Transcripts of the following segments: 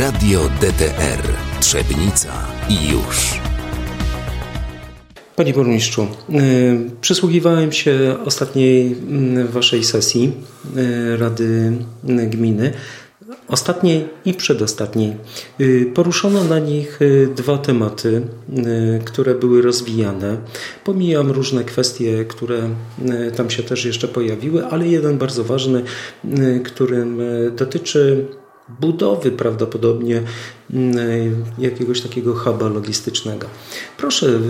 Radio DTR Trzebnica i już. Panie burmistrzu, y, przysłuchiwałem się ostatniej y, waszej sesji y, Rady Gminy, ostatniej i przedostatniej. Poruszono na nich dwa tematy, które były rozwijane. Pomijam różne kwestie, które tam się też jeszcze pojawiły, ale jeden bardzo ważny, którym dotyczy budowy prawdopodobnie jakiegoś takiego huba logistycznego. Proszę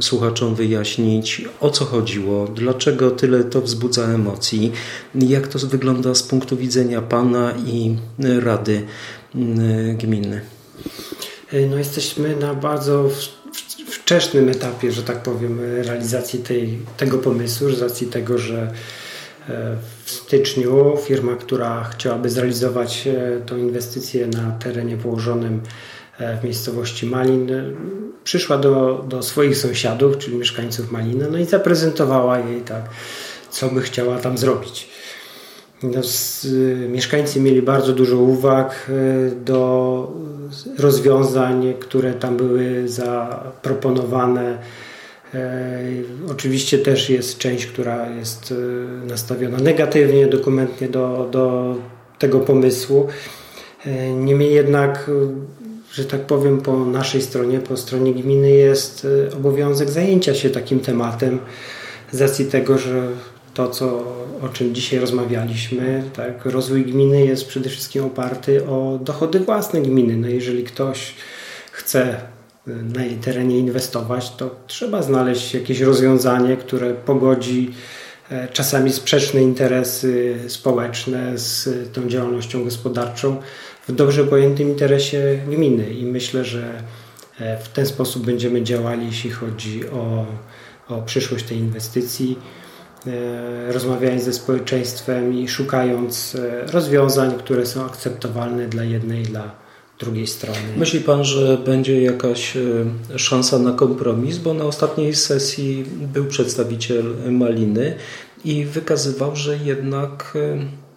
słuchaczom wyjaśnić, o co chodziło, dlaczego tyle to wzbudza emocji, jak to wygląda z punktu widzenia Pana i Rady mm, Gminy. No jesteśmy na bardzo wczesnym etapie, że tak powiem, realizacji tej, tego pomysłu, z racji tego, że e, w styczniu firma, która chciałaby zrealizować e, tą inwestycję na terenie położonym E, w miejscowości Malin, e, przyszła do, do swoich sąsiadów, czyli mieszkańców Malina, no i zaprezentowała jej tak, co by chciała tam zrobić. No, z, mieszkańcy mieli bardzo dużo uwag do rozwiązań, które tam były zaproponowane. Oczywiście też jest część, która jest nastawiona negatywnie, dokumentnie do, do tego pomysłu. Niemniej jednak że tak powiem, po naszej stronie, po stronie gminy jest obowiązek zajęcia się takim tematem z racji tego, że to, co, o czym dzisiaj rozmawialiśmy, tak, rozwój gminy jest przede wszystkim oparty o dochody własne gminy. No jeżeli ktoś chce na jej terenie inwestować, to trzeba znaleźć jakieś rozwiązanie, które pogodzi e, czasami sprzeczne interesy społeczne z tą działalnością gospodarczą w dobrze pojętym interesie gminy. I myślę, że e, w ten sposób będziemy działali, jeśli chodzi o, o przyszłość tej inwestycji, e, rozmawiając ze społeczeństwem i szukając rozwiązań, które są akceptowalne dla jednej i dla drugiej strony. Myśli Pan, że będzie jakaś szansa na kompromis? Bo na ostatniej sesji był przedstawiciel Maliny i wykazywał, że jednak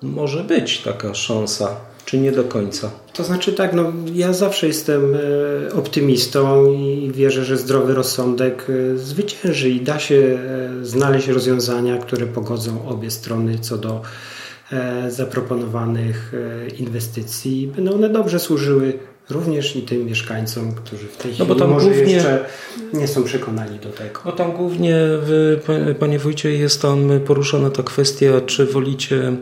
może być taka szansa czy nie do końca? To znaczy tak, no, ja zawsze jestem e, optymistą i wierzę, że zdrowy rozsądek e, zwycięży i da się e, znaleźć rozwiązania, które pogodzą obie strony co do zaproponowanych inwestycji. Będą one dobrze służyły również i tym mieszkańcom, którzy w tej no chwili może głównie, jeszcze nie są przekonani do tego. No tam głównie, panie wójcie, jest tam poruszana ta kwestia, czy wolicie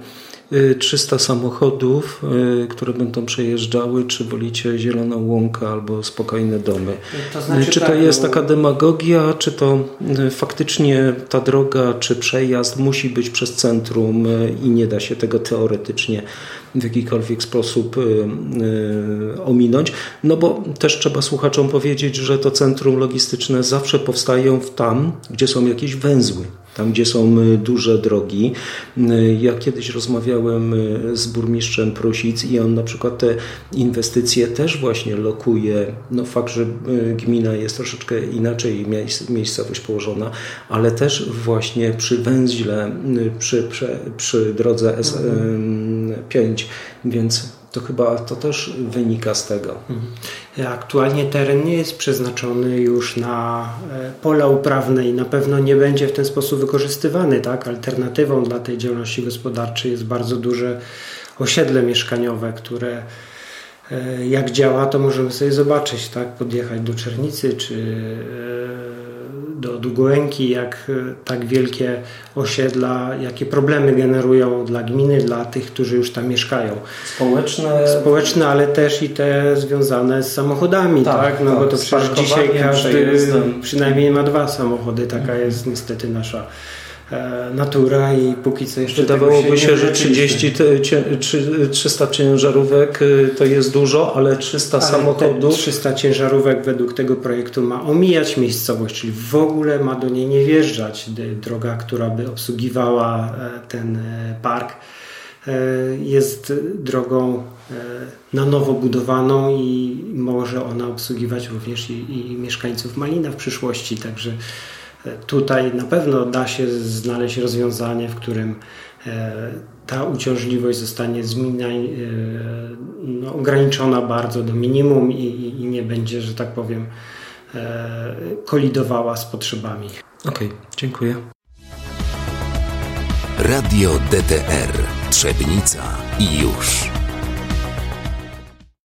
300 y, samochodów, y, które będą przejeżdżały, czy wolicie zieloną łąkę albo spokojne domy. To znaczy, czy to tak, jest no- taka demagogia, czy to y, faktycznie ta droga, czy przejazd musi być przez centrum i nie da się tego teoretycznie w jakikolwiek sposób ominąć. No bo też trzeba słuchaczom powiedzieć, że to centrum logistyczne zawsze powstają tam, gdzie są jakieś węzły tam gdzie są y, duże drogi. Y, ja kiedyś rozmawiałem y, z burmistrzem Prusic i on na przykład te inwestycje też właśnie lokuje. No fakt, że gmina jest troszeczkę inaczej miejscowość położona, ale też właśnie przy węźle, przy, przy, przy drodze S5, więc to chyba to też wynika z tego. Mhm. Aktualnie teren nie jest przeznaczony już na e, pola uprawne i na pewno nie będzie w ten sposób wykorzystywany. Tak? Alternatywą dla tej działalności gospodarczej jest bardzo duże osiedle mieszkaniowe, które e, jak działa, to możemy sobie zobaczyć, tak? podjechać do Czernicy czy e, do Długołęki, jak e, tak wielkie osiedla, jakie problemy generują dla gminy, dla tych, którzy już tam mieszkają. Społeczne. Społeczne, ale też i te związane z samochodami, tak? tak? No tak, bo to przecież dzisiaj każdy przynajmniej ma dwa samochody, taka jest niestety nasza natura i póki co jeszcze Wydawałoby się, się że 30, 300 ciężarówek y, to jest dużo, ale 300 ale samochodów. 300 ciężarówek według tego projektu ma omijać miejscowość, czyli w ogóle ma do niej nie wjeżdżać. Droga, która by obsługiwała e, ten e, park jest drogą na nowo budowaną i może ona obsługiwać również i, i mieszkańców Malina w przyszłości. Także Tutaj na pewno da się znaleźć rozwiązanie, w którym ta uciążliwość zostanie zmieniaj, no, ograniczona bardzo do minimum i, i, nie będzie, że tak powiem, kolidowała z potrzebami. Okej, okay, dziękuję. Radio DTR Trzebnica i już.